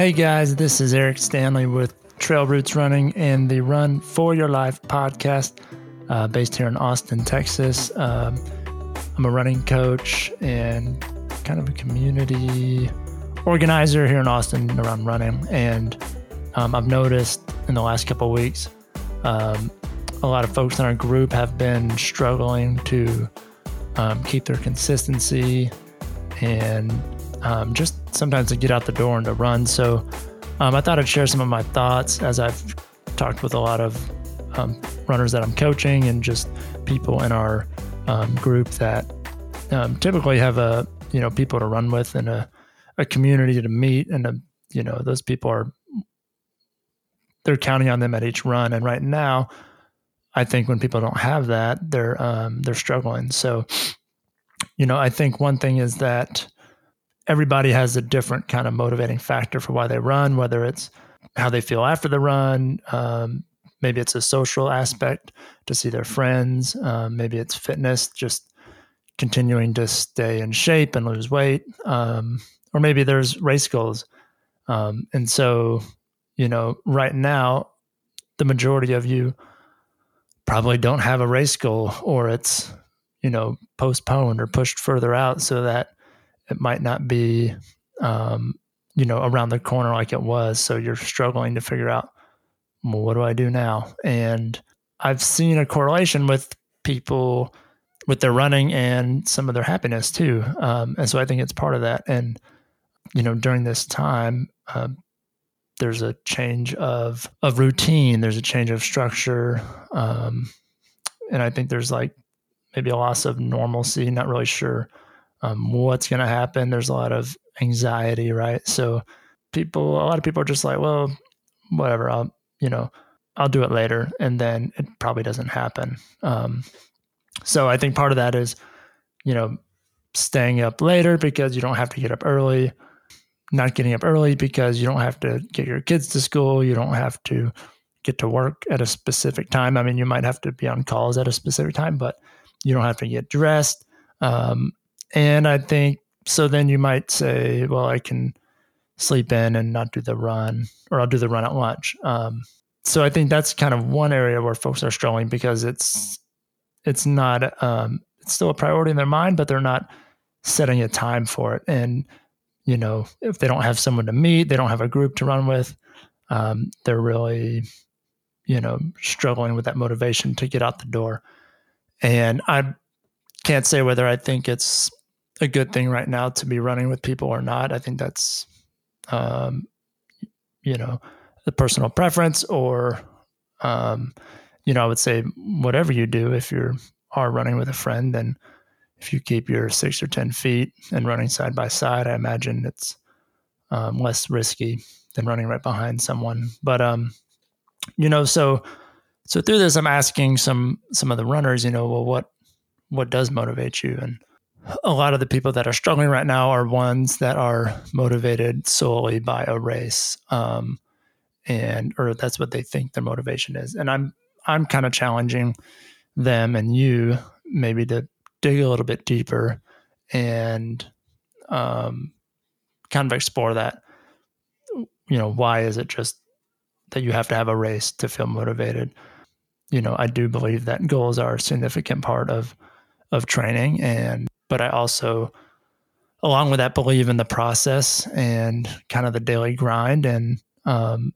Hey guys, this is Eric Stanley with Trail Roots Running and the Run for Your Life podcast, uh, based here in Austin, Texas. Um, I'm a running coach and kind of a community organizer here in Austin around running. And um, I've noticed in the last couple weeks, um, a lot of folks in our group have been struggling to um, keep their consistency and um, just sometimes to get out the door and to run. So um, I thought I'd share some of my thoughts as I've talked with a lot of um, runners that I'm coaching and just people in our um, group that um, typically have a you know people to run with and a, a community to meet and a, you know those people are they're counting on them at each run and right now I think when people don't have that they're um, they're struggling so you know I think one thing is that everybody has a different kind of motivating factor for why they run, whether it's how they feel after the run. Um, maybe it's a social aspect to see their friends. Um, maybe it's fitness, just continuing to stay in shape and lose weight. Um, or maybe there's race goals. Um, and so, you know, right now, the majority of you probably don't have a race goal or it's, you know, postponed or pushed further out so that it might not be, um, you know, around the corner like it was. So you're struggling to figure out, well, what do I do now? And I've seen a correlation with people with their running and some of their happiness too. Um, and so I think it's part of that. And, you know, during this time, um, there's a change of of routine. There's a change of structure, um, and I think there's like maybe a loss of normalcy. Not really sure um, what's going to happen. There's a lot of anxiety, right? So people, a lot of people are just like, well, whatever, I'll, you know, I'll do it later. And then it probably doesn't happen. Um, so I think part of that is, you know, staying up later because you don't have to get up early, not getting up early because you don't have to get your kids to school. You don't have to get to work at a specific time. I mean, you might have to be on calls at a specific time, but you don't have to get dressed. Um, and I think so then you might say, well, I can sleep in and not do the run, or I'll do the run at lunch. Um, so I think that's kind of one area where folks are struggling because it's it's not um, it's still a priority in their mind, but they're not setting a time for it. And you know, if they don't have someone to meet, they don't have a group to run with, um, they're really you know struggling with that motivation to get out the door. And I can't say whether I think it's a good thing right now to be running with people or not. I think that's, um, you know, the personal preference or, um, you know, I would say whatever you do, if you are running with a friend, then if you keep your six or 10 feet and running side by side, I imagine it's um, less risky than running right behind someone. But, um, you know, so, so through this, I'm asking some, some of the runners, you know, well, what, what does motivate you? And, a lot of the people that are struggling right now are ones that are motivated solely by a race um, and or that's what they think their motivation is. And i'm i'm kind of challenging them and you maybe to dig a little bit deeper and um, kind of explore that you know why is it just that you have to have a race to feel motivated? You know i do believe that goals are a significant part of of training and but I also, along with that, believe in the process and kind of the daily grind and, um,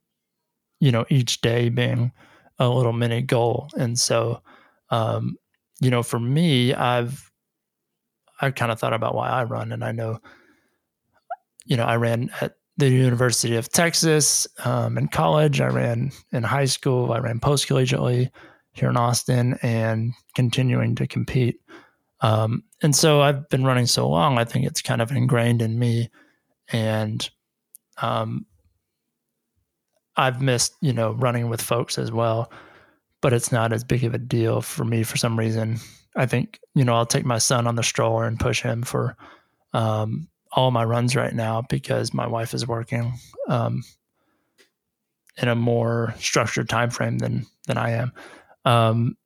you know, each day being a little mini goal. And so, um, you know, for me, I've, I kind of thought about why I run. And I know, you know, I ran at the University of Texas um, in college. I ran in high school. I ran post collegiately here in Austin and continuing to compete. Um, and so I've been running so long, I think it's kind of ingrained in me. And um, I've missed, you know, running with folks as well, but it's not as big of a deal for me for some reason. I think, you know, I'll take my son on the stroller and push him for um, all my runs right now because my wife is working um, in a more structured time frame than than I am. Um,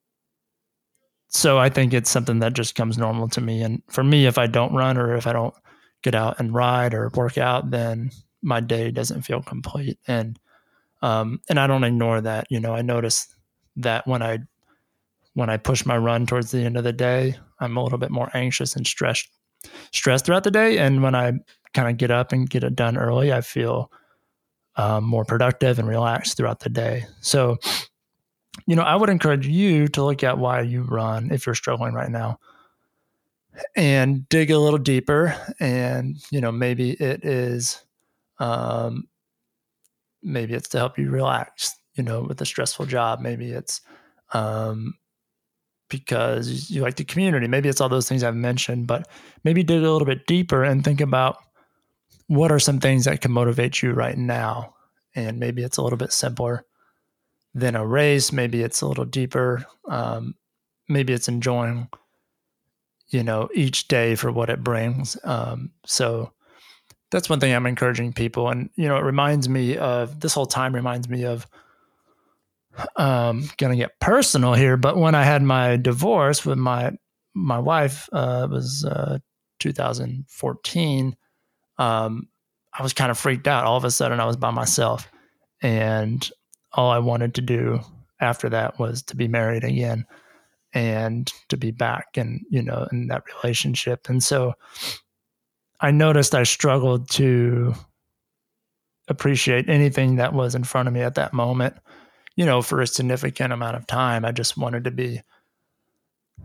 so I think it's something that just comes normal to me. And for me, if I don't run or if I don't get out and ride or work out, then my day doesn't feel complete. And um, and I don't ignore that. You know, I notice that when I when I push my run towards the end of the day, I'm a little bit more anxious and stressed stressed throughout the day. And when I kind of get up and get it done early, I feel um, more productive and relaxed throughout the day. So, you know, I would encourage you to look at why you run if you're struggling right now and dig a little deeper. And, you know, maybe it is, um, maybe it's to help you relax, you know, with a stressful job. Maybe it's, um, because you like the community. Maybe it's all those things I've mentioned, but maybe dig a little bit deeper and think about what are some things that can motivate you right now? And maybe it's a little bit simpler than a race. Maybe it's a little deeper. Um, maybe it's enjoying, you know, each day for what it brings. Um, so that's one thing I'm encouraging people. And, you know, it reminds me of this whole time reminds me of, um, gonna get personal here, but when I had my divorce with my my wife, uh, it was uh, 2014 um, I was kind of freaked out. All of a sudden, I was by myself, and all I wanted to do after that was to be married again and to be back and you know in that relationship. And so, I noticed I struggled to appreciate anything that was in front of me at that moment. You know, for a significant amount of time, I just wanted to be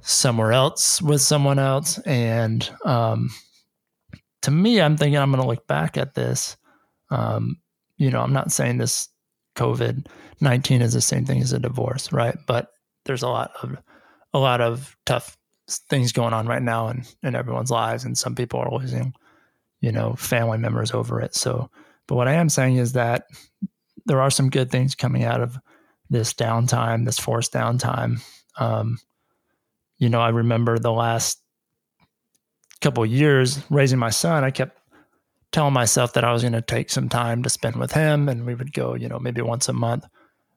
somewhere else with someone else, and um, to me, I'm thinking I'm going to look back at this. Um, you know, I'm not saying this COVID 19 is the same thing as a divorce, right? But there's a lot of a lot of tough things going on right now in, in everyone's lives, and some people are losing, you know, family members over it. So, but what I am saying is that there are some good things coming out of this downtime, this forced downtime. Um, you know, I remember the last couple years raising my son, I kept telling myself that I was going to take some time to spend with him, and we would go, you know, maybe once a month.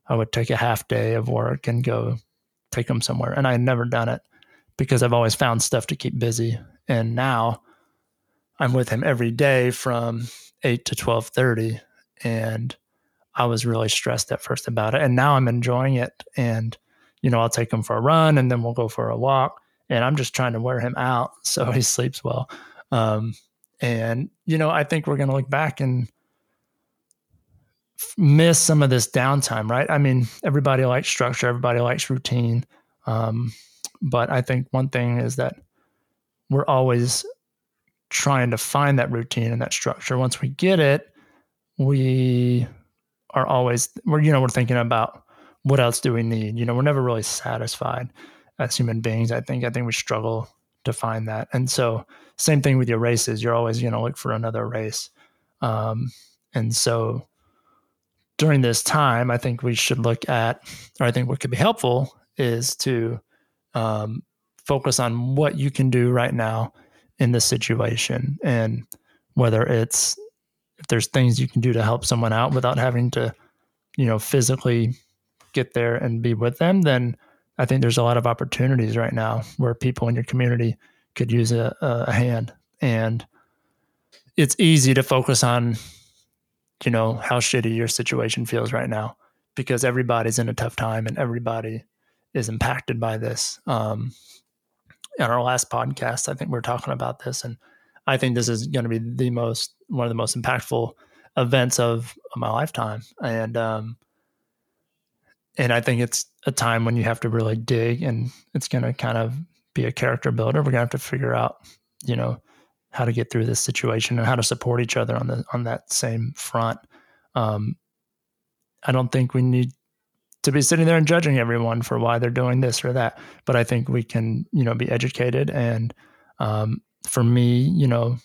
I would take a half day of work and go take him somewhere, and I had never done it because I've always found stuff to keep busy. And now I'm with him every day from eight to twelve thirty, and I was really stressed at first about it, and now I'm enjoying it. And you know, I'll take him for a run, and then we'll go for a walk and I'm just trying to wear him out so he sleeps well. Um, and you know, I think we're going to look back and miss some of this downtime, right? I mean, everybody likes structure, everybody likes routine, um, but I think one thing is that we're always trying to find that routine and that structure. Once we get it, we are always we're you know we're thinking about what else do we need. You know, we're never really satisfied as human beings. I think I think we struggle to find that. And so same thing with your races. You're always going to look for another race. Um, and so during this time, I think we should look at, or I think what could be helpful is to um, focus on what you can do right now in this situation, and whether it's if there's things you can do to help someone out without having to, you know, physically get there and be with them, then I think there's a lot of opportunities right now where people in your community could use a, a hand. And it's easy to focus on, you know, how shitty your situation feels right now because everybody's in a tough time and everybody is impacted by this. Um, in our last podcast, I think we are talking about this, and I think this is going to be the most one of the most impactful events of, of my lifetime. And um, and I think it's a time when you have to really dig and it's going to kind of be a character builder. We're going to have to figure out, you know, how to get through this situation and how to support each other on the on that same front. Um, I don't think we need to be sitting there and judging everyone for why they're doing this or that, but I think we can, you know, be educated. And um, for me, you know,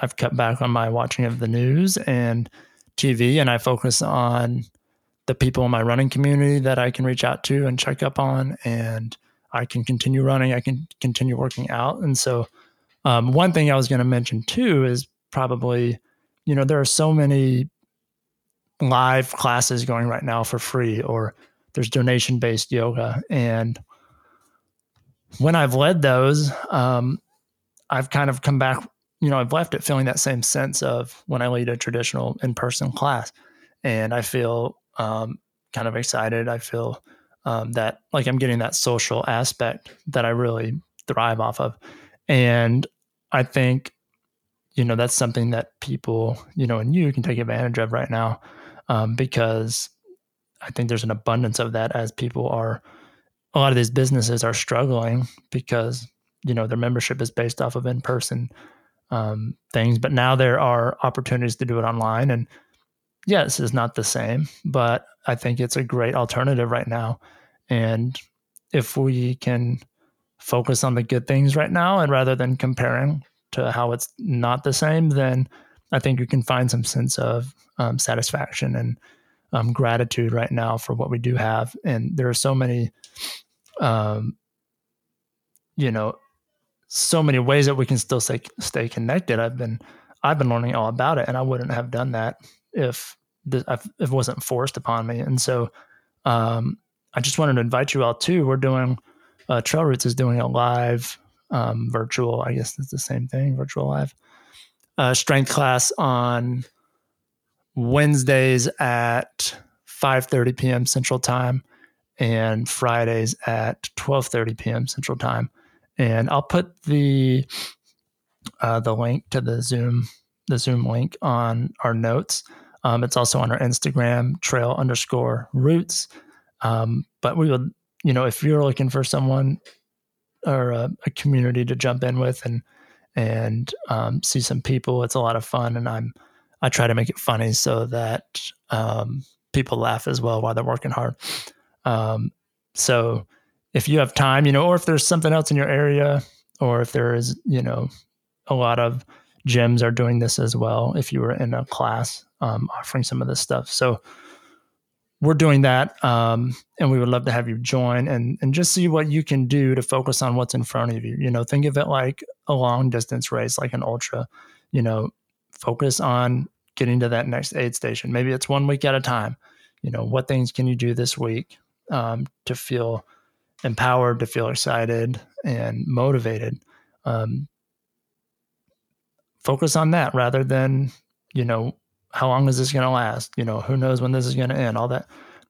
I've cut back on my watching of the news and TV, and I focus on the people in my running community that I can reach out to and check up on, and I can continue running. I can continue working out. And so, um, one thing I was going to mention too is probably, you know, there are so many live classes going right now for free, or there's donation based yoga. And when I've led those, um, I've kind of come back you know, I've left it feeling that same sense of when I lead a traditional in person class. And I feel um, kind of excited. I feel um, that like I'm getting that social aspect that I really thrive off of. And I think, you know, that's something that people, you know, and you can take advantage of right now um, because I think there's an abundance of that as people are, a lot of these businesses are struggling because, you know, their membership is based off of in person um, things. But now there are opportunities to do it online. And yes, it's not the same, but I think it's a great alternative right now. And if we can focus on the good things right now and rather than comparing to how it's not the same, then I think you can find some sense of um, satisfaction and um, gratitude right now for what we do have. And there are so many, um, you know, so many ways that we can still stay stay connected. I've been I've been learning all about it, and I wouldn't have done that if the, if it wasn't forced upon me. And so, um, I just wanted to invite you all too. We're doing uh, Trail Roots is doing a live um, virtual. I guess it's the same thing, virtual live uh, strength class on Wednesdays at 5:30 p.m. Central Time and Fridays at 12:30 p.m. Central Time and I'll put the uh, the link to the Zoom the Zoom link on our notes. Um, it's also on our Instagram trail underscore roots. Um, but we would, you know, if you're looking for someone or a, a community to jump in with and and um, see some people, it's a lot of fun. And I'm I try to make it funny so that um, people laugh as well while they're working hard. Um, so if you have time, you know, or if there's something else in your area, or if there is, you know, a lot of gyms are doing this as well. If you were in a class um, offering some of this stuff, so we're doing that, um, and we would love to have you join and and just see what you can do to focus on what's in front of you. You know, think of it like a long distance race, like an ultra. You know, focus on getting to that next aid station. Maybe it's one week at a time. You know, what things can you do this week um, to feel empowered, to feel excited and motivated. Um, focus on that rather than, you know, how long is this going to last? You know, who knows when this is going to end? All that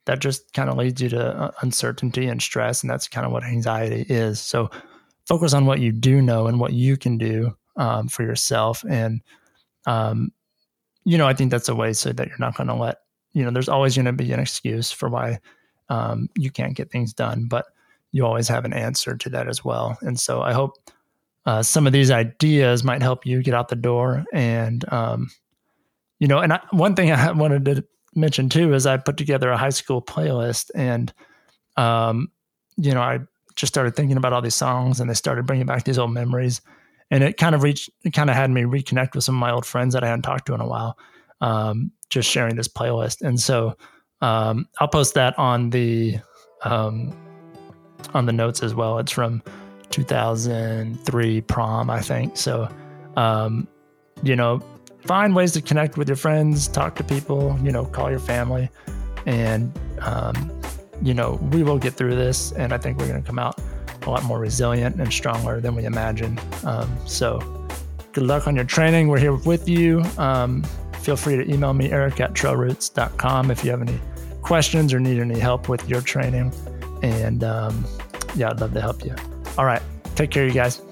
that just kind of leads you to uh, uncertainty and stress, and that's kind of what anxiety is. So, focus on what you do know and what you can do um, for yourself, and um, you know, I think that's a way so that you're not going to let you know. There's always going to be an excuse for why um, you can't get things done, but you always have an answer to that as well. And so I hope uh, some of these ideas might help you get out the door. And, um, you know, and I, one thing I wanted to mention too is I put together a high school playlist and, um, you know, I just started thinking about all these songs and they started bringing back these old memories. And it kind of reached, it kind of had me reconnect with some of my old friends that I hadn't talked to in a while, um, just sharing this playlist. And so um, I'll post that on the, um, on the notes as well. It's from 2003 prom, I think. So, um, you know, find ways to connect with your friends, talk to people, you know, call your family, and, um, you know, we will get through this. And I think we're going to come out a lot more resilient and stronger than we imagine. Um, so, good luck on your training. We're here with you. Um, feel free to email me, eric at trailroots.com, if you have any questions or need any help with your training. And um, yeah, I'd love to help you. All right. Take care, you guys.